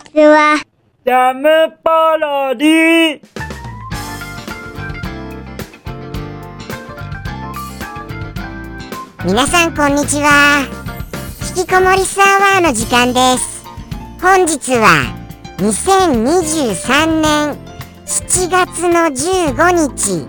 ちは。ジャムパロディ。皆さんこんにちは。引きこもりスアワーの時間です。本日は2023年7月の15日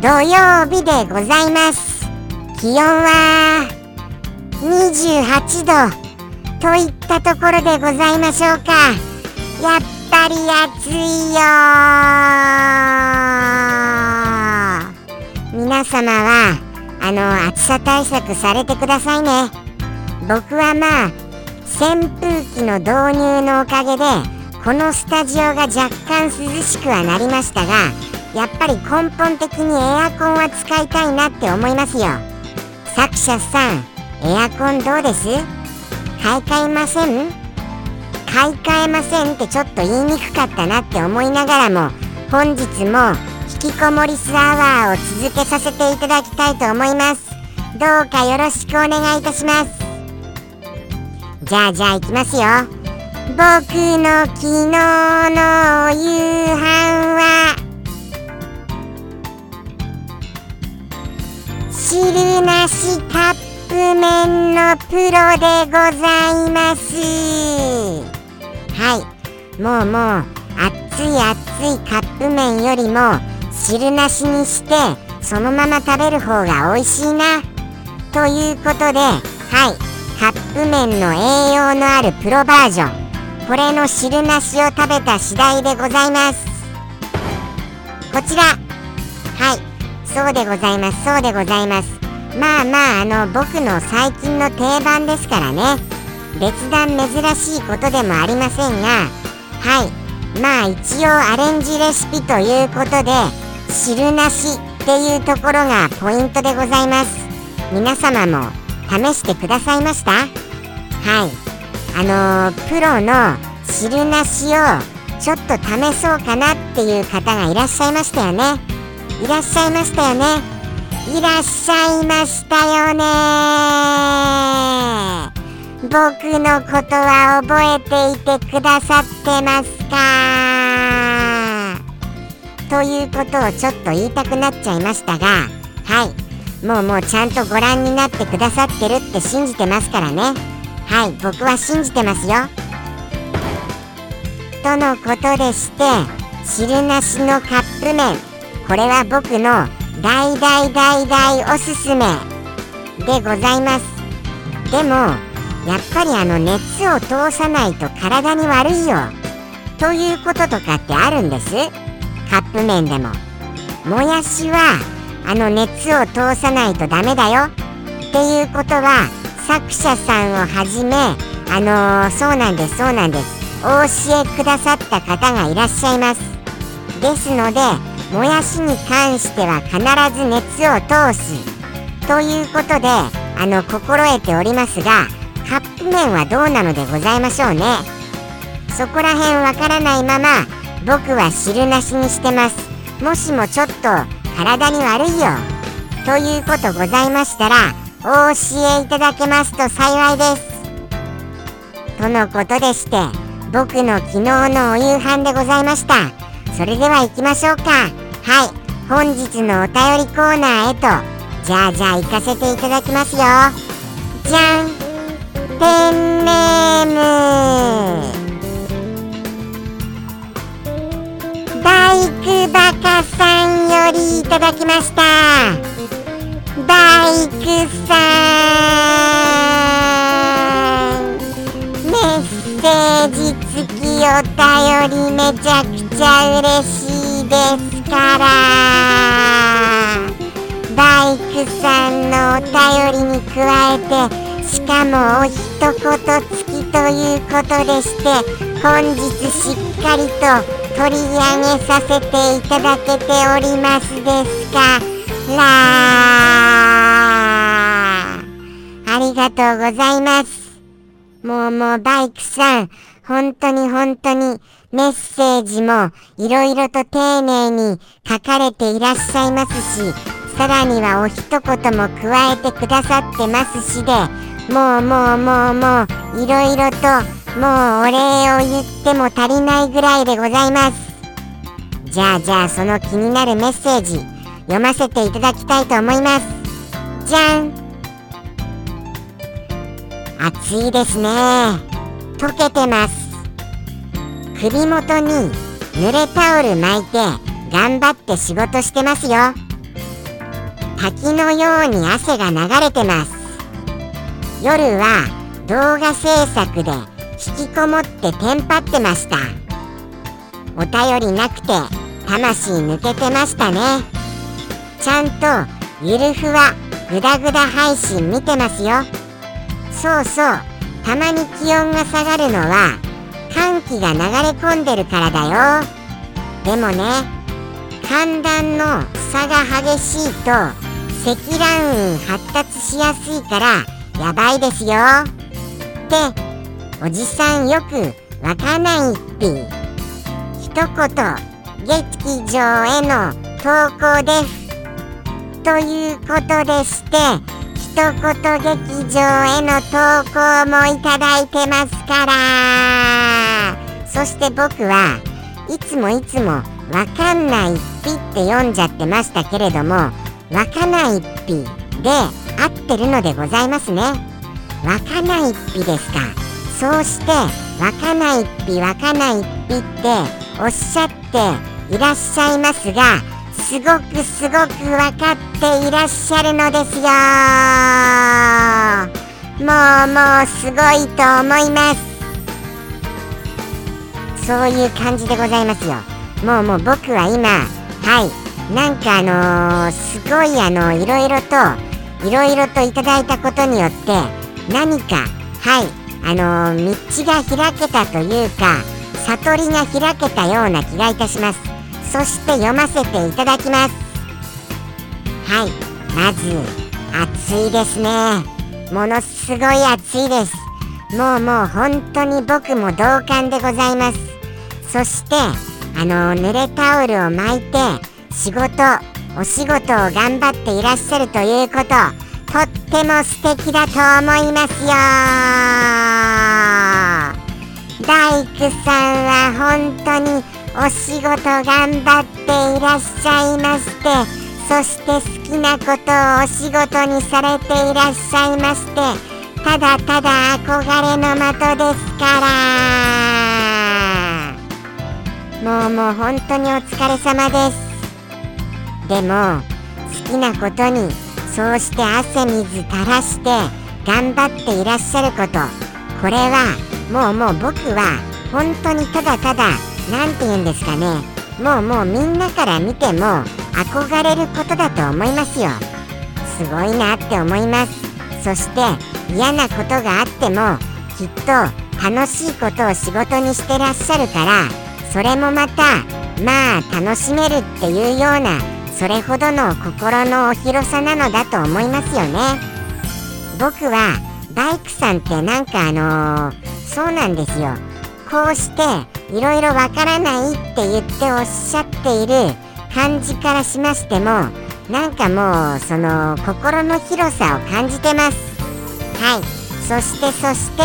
土曜日でございます。気温は28度といったところでございましょうかやっぱり暑いよ皆様はあの暑さ対策されてくださいね。僕はまあ扇風機の導入のおかげでこのスタジオが若干涼しくはなりましたがやっぱり根本的にエアコンは使いたいなって思いますよ。作者さんエアコンどうです？買い替えません？買い替えませんってちょっと言いにくかったなって思いながらも本日も引きこもりスアワーを続けさせていただきたいと思います。どうかよろしくお願いいたします。じゃあじゃあ行きますよ。僕の昨日の夕飯は。汁なしカップ麺のプロでございます。はい。もうもう熱い熱いカップ麺よりも汁なしにしてそのまま食べる方が美味しいな。ということではい。カップ麺の栄養のあるプロバージョン。これの汁なしを食べた次第でございます。こちら。はい。そうでございますそうでございます。まあまああの僕の最近の定番ですからね。別段珍しいことでもありませんがはい。まあ一応アレンジレシピということで汁なしっていうところがポイントでございます。皆様も試してくださいました？はい。あのー、プロの汁なしをちょっと試そうかなっていう方がいらっしゃいましたよね。いらっしゃいましたよね。いらっしゃいましたよね。僕のことは覚えていてくださってますか？ということをちょっと言いたくなっちゃいましたがはい。もうもうちゃんとご覧になってくださってるって信じてますからね。はい。僕は信じてますよ。とのことでして汁なしのカップ麺。これは僕の大大大大おすすめでございます。でもやっぱりあの熱を通さないと体に悪いよ。ということとかってあるんです。カップ麺でも。もやしはあの熱を通さないとダメだよ。っていうことは作者さんをはじめあのー、そうなんですそうなんです。お教えくださった方がいらっしゃいます。ですのでもやしに関しては必ず熱を通す。ということであの心得ておりますがカップ麺はどうなのでございましょうね。そこら辺わからないまま僕は汁なしにしてます。もしもちょっと体に悪いよ。ということございましたらお教えいただけますと幸いです。とのことでして僕の昨日のお夕飯でございました。それでは行きましょうか。はい。本日のお便りコーナーへとじゃあじゃあ行かせていただきますよ。じゃん。ペンネームバイクバカさんよりいただきました。バイクさん。メッセージ付きお便りめちゃくちゃ嬉しいですから。バイクさんのお便りに加えてしかもお一言付きということでして本日しっかりと取り上げさせていただけておりますですか？らありがとうございます。もうもうバイクさん本当に本当にメッセージもいろいろと丁寧に書かれていらっしゃいますし、さらにはお一言も加えてくださってますしで、もうもうもうもういろいろともうお礼を言っても足りないぐらいでございますじゃあじゃあその気になるメッセージ読ませていただきたいと思いますじゃん暑いですね溶けてます首元に濡れタオル巻いて頑張って仕事してますよ滝のように汗が流れてます夜は動画制作で引きこもってテンパってました。お便りなくて魂抜けてましたね。ちゃんとゆるふわグダグダ配信見てますよ。そうそう。たまに気温が下がるのは寒気が流れ込んでるからだよ。でもね寒暖の差が激しいと積乱雲発達しやすいからやばいですよ。っておじさんよくわかないっぴ。一言劇場への投稿です。ということでして一言劇場への投稿もいただいてますから。そして僕はいつもいつもわかんないっぴって読んじゃってましたけれどもわかないっぴで合ってるのでございますね。わかないっぴですか。そうしてわかないっぴわかないっぴっておっしゃっていらっしゃいますがすごくすごく分かっていらっしゃるのですよ。もうもうすごいと思います。そういう感じでございますよ。もうもう僕は今はい。なんかあのー、すごいあのいろいろといろいろといただいたことによって何かはいあのー、道が開けたというか悟りが開けたような気がいたします。そして読ませていただきます。はいまず暑いですね。ものすごい暑いです。もうもう本当に僕も同感でございます。そしてあの濡れタオルを巻いて仕事お仕事を頑張っていらっしゃるということとっても素敵だと思いますよ。大工さんは本当にお仕事頑張っていらっしゃいましてそして好きなことをお仕事にされていらっしゃいましてただただ憧れの的ですから。もうもう本当にお疲れ様です。でも好きなことにそうして汗水垂らして頑張っていらっしゃることこれはもうもう僕は本当にただただ何て言うんですかね。もうもうみんなから見ても憧れることだと思いますよ。すごいなって思います。そして嫌なことがあってもきっと楽しいことを仕事にしてらっしゃるからそれもまたまあ楽しめるっていうようなそれほどの心のお広さなのだと思いますよね。僕はバイクさんってなんかあのー、そうなんですよ。こうしていろいろわからないって言っておっしゃっている感じからしましてもなんかもうその心の広さを感じてます。はい。そしてそして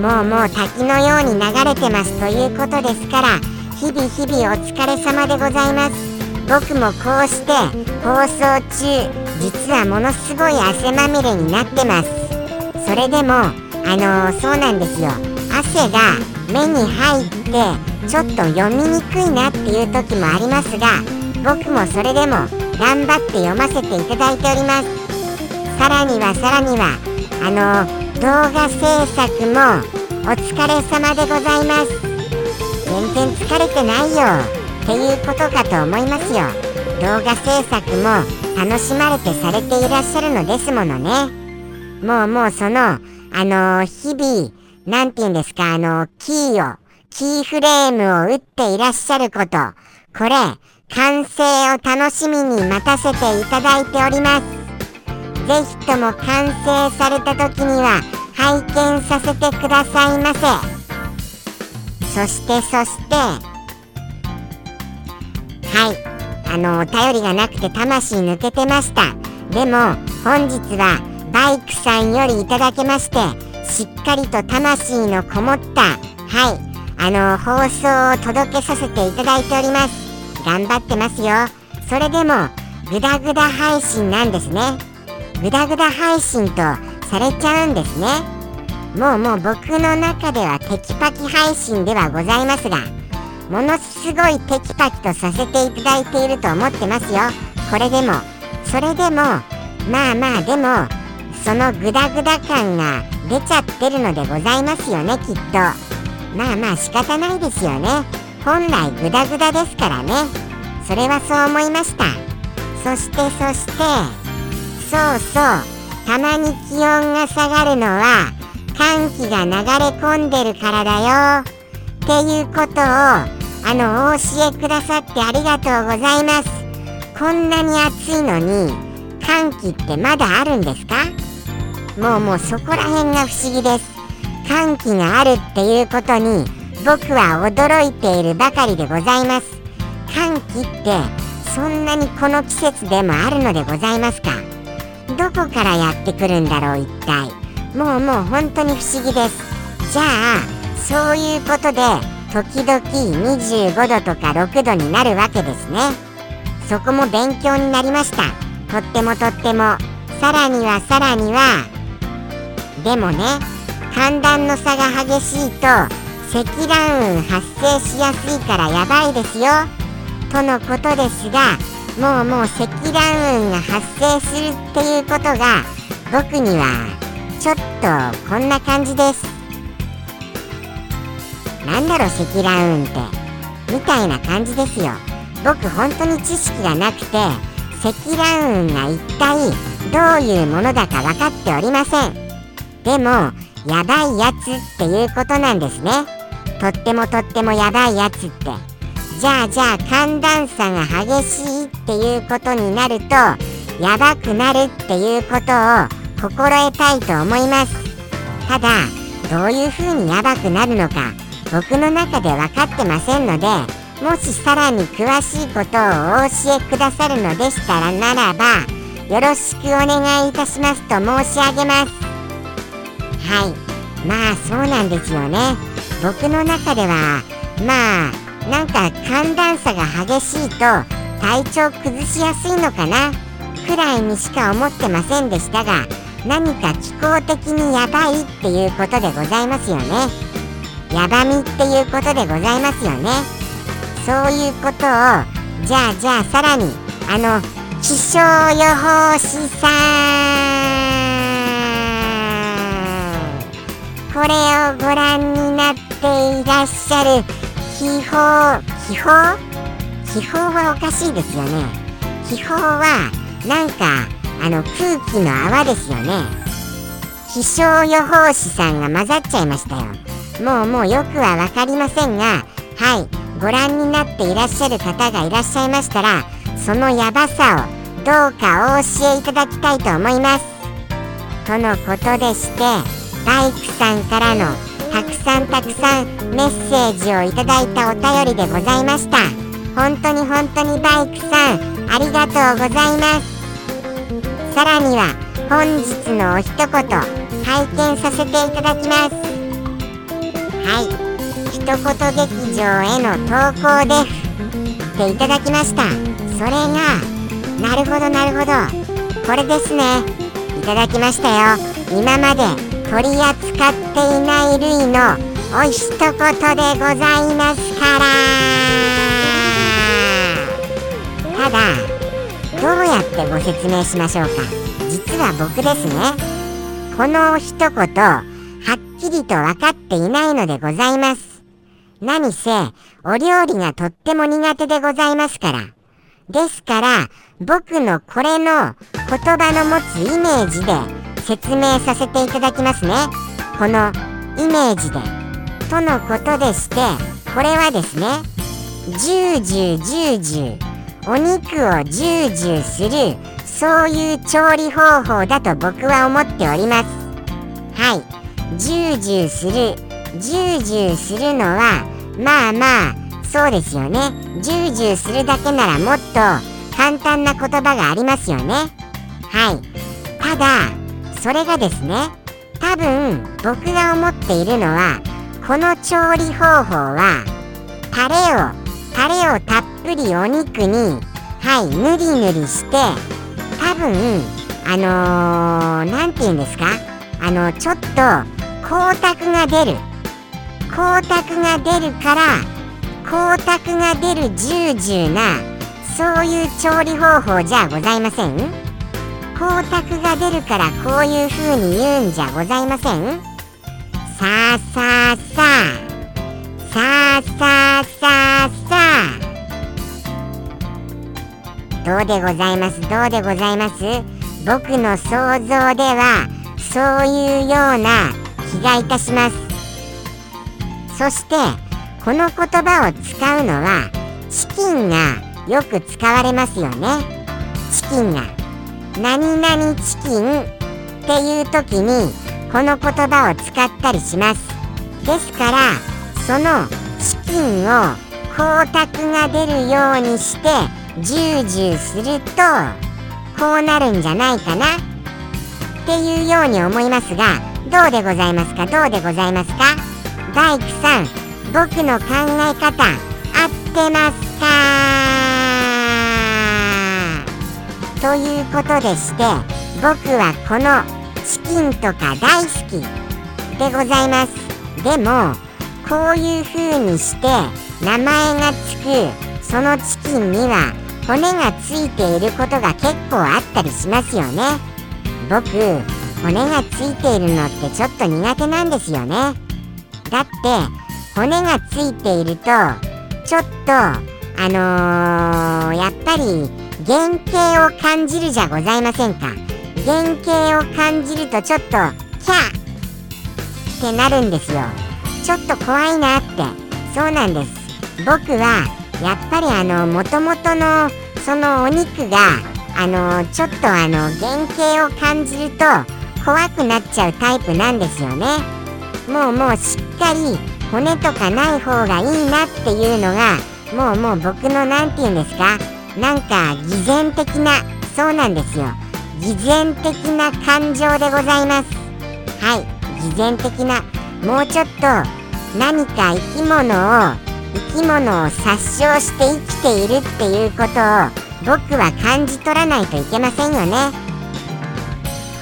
もうもう滝のように流れてますということですから日々日々お疲れ様でございます。僕もこうして放送中実はものすごい汗まみれになってます。それでもあのー、そうなんですよ。汗が目に入ってちょっと読みにくいなっていう時もありますが僕もそれでも頑張って読ませていただいております。さらにはさらにはあの動画制作もお疲れ様でございます。全然疲れてないよっていうことかと思いますよ動画制作も楽しまれてされていらっしゃるのですものねもうもうそのあの日々なんて言うんですか、あの、キーを、キーフレームを打っていらっしゃること、これ、完成を楽しみに待たせていただいております。ぜひとも完成された時には、拝見させてくださいませ。そしてそして、はい、あの、お便りがなくて魂抜けてました。でも、本日は、バイクさんよりいただけまして、しっかりと魂のこもった。はい。あの放送を届けさせていただいております。頑張ってますよ。それでもグダグダ配信なんですね。グダグダ配信とされちゃうんですね。もうもう僕の中ではテキパキ配信ではございますがものすごいテキパキとさせていただいていると思ってますよ。これでもそれでもまあまあでもそのグダグダ感が出ちゃってるのでございますよねきっと。まあまあ仕方ないですよね。本来グダグダですからね。それはそう思いました。そしてそしてそうそうたまに気温が下がるのは寒気が流れ込んでるからだよ。っていうことをあのお教えくださってありがとうございます。こんなに暑いのに寒気ってまだあるんですか？もうもうそこら辺が不思議です。寒気があるっていうことに僕は驚いているばかりでございます。寒気ってそんなにこの季節でもあるのでございますか？どこからやってくるんだろう一体？もうもう本当に不思議です。じゃあそういうことで時々25度とか6度になるわけですね。そこも勉強になりました。とってもとっても。さらにはさらには。でもね寒暖の差が激しいと積乱雲発生しやすいからやばいですよ。とのことですがもうもう積乱雲が発生するっていうことが僕にはちょっとこんな感じです。なんだろ積乱雲って。みたいな感じですよ。僕本当に知識がなくて積乱雲が一体どういうものだか分かっておりません。でもやばいやつっていうことなんですね。とってもとってもやばいやつって。じゃあじゃあ寒暖差が激しいっていうことになるとやばくなるっていうことを心得たいと思います。ただどういう風にやばくなるのか僕の中で分かってませんのでもしさらに詳しいことをお教えくださるのでしたらならばよろしくお願いいたしますと申し上げます。はい。まあそうなんですよね。僕の中ではまあなんか寒暖差が激しいと体調崩しやすいのかなくらいにしか思ってませんでしたが何か気候的にやばいっていうことでございますよね。やばみっていうことでございますよね。そういうことをじゃあじゃあさらにあの気象予報士さん。これをご覧になっていらっしゃる気泡気泡気泡はおかしいですよね。気泡はなんかあの空気の泡ですよね。気象予報士さんが混ざっちゃいましたよ。もうもうよくは分かりませんがはいご覧になっていらっしゃる方がいらっしゃいましたらそのヤバさをどうかお教えいただきたいと思います。とのことでしてバイクさんからのたくさんたくさんメッセージをいただいたお便りでございました。本当に本当にバイクさんありがとうございます。さらには本日のお一言拝見させていただきます。はい一言劇場への投稿ですっていただきました。それがなるほどなるほど。これですね。いただきました。よ今まで取り扱っていない類のお一言でございますから。ただどうやってご説明しましょうか？実は僕ですねこの一言はっきりと分かっていないのでございます。何せお料理がとっても苦手でございますから。ですから僕のこれの言葉の持つイメージで説明させていただきますね。このイメージで。とのことでしてこれはですねジュージュージュージューお肉をジュージューするそういう調理方法だと僕は思っております。はい。ジュージューするジュージューするのはまあまあそうですよね。ジュージューするだけならもっと簡単な言葉がありますよね。はい。ただそれがですね多分僕が思っているのはこの調理方法はタレをタレをたっぷりお肉にはいぬりぬりして多分あの何、て言うんですか？あのちょっと光沢が出る。光沢が出るから光沢が出るジュージューなそういう調理方法じゃございません？光沢が出るからこういう風に言うんじゃございません？さあさあさあ。うでございます？どうでございます？僕の想像ではそういうような気がいたします。そしてこの言葉を使うのはチキンがよく使われますよね。チキンが。何々チキンっていう時にこの言葉を使ったりします。ですからそのチキンを光沢が出るようにしてジュージューするとこうなるんじゃないかな？っていうように思いますがどうでございますか？どうでございますか？大工さん僕の考え方合ってますか？ということでして僕はこのチキンとか大好きでございます。でもこういう風にして名前がつくそのチキンには骨がついていることが結構あったりしますよね。僕骨がついているのってちょっと苦手なんですよね。だって骨がついているとちょっとあのー、やっぱり原型を感じるじゃございませんか。原型を感じるとちょっとキャーってなるんですよ。ちょっと怖いなって。そうなんです。僕はやっぱりあのもともとのそのお肉があのちょっとあの原型を感じると怖くなっちゃうタイプなんですよね。もうもうしっかり骨とかない方がいいなっていうのがもうもう僕の何て言うんですか？なんか偽善的なそうなんですよ。偽善的な感情でございます。はい。偽善的な。もうちょっと何か生き物を生き物を殺傷して生きているっていうことを僕は感じ取らないといけませんよね。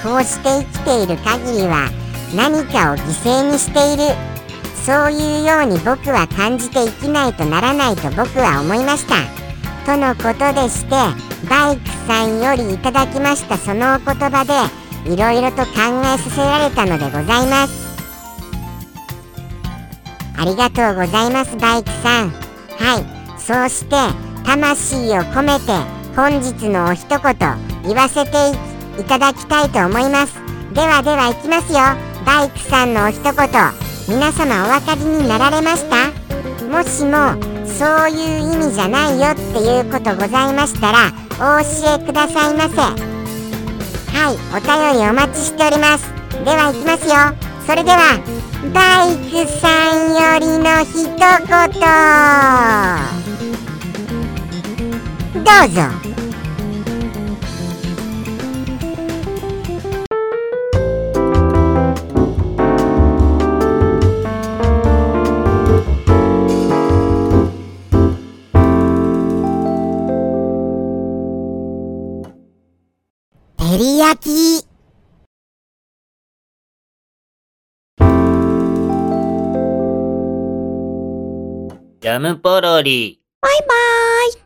こうして生きている限りは何かを犠牲にしている。そういうように僕は感じて生きないとならないと僕は思いました。とのことでしてバイクさんよりいただきましたそのお言葉でいろいろと考えさせられたのでございます。ありがとうございますバイクさん。はい。そうして魂を込めて本日のお一言言わせていただきたいと思います。ではではいきますよ。バイクさんのお一言。皆様お分かりになられました？もしもそういう意味じゃないよっていうことございましたらお教えくださいませ。はい。お便りお待ちしております。ではいきますよ。それではバイクさんよりの一言。どうぞ。照り焼き。ジャムポロリ。バイバーイ。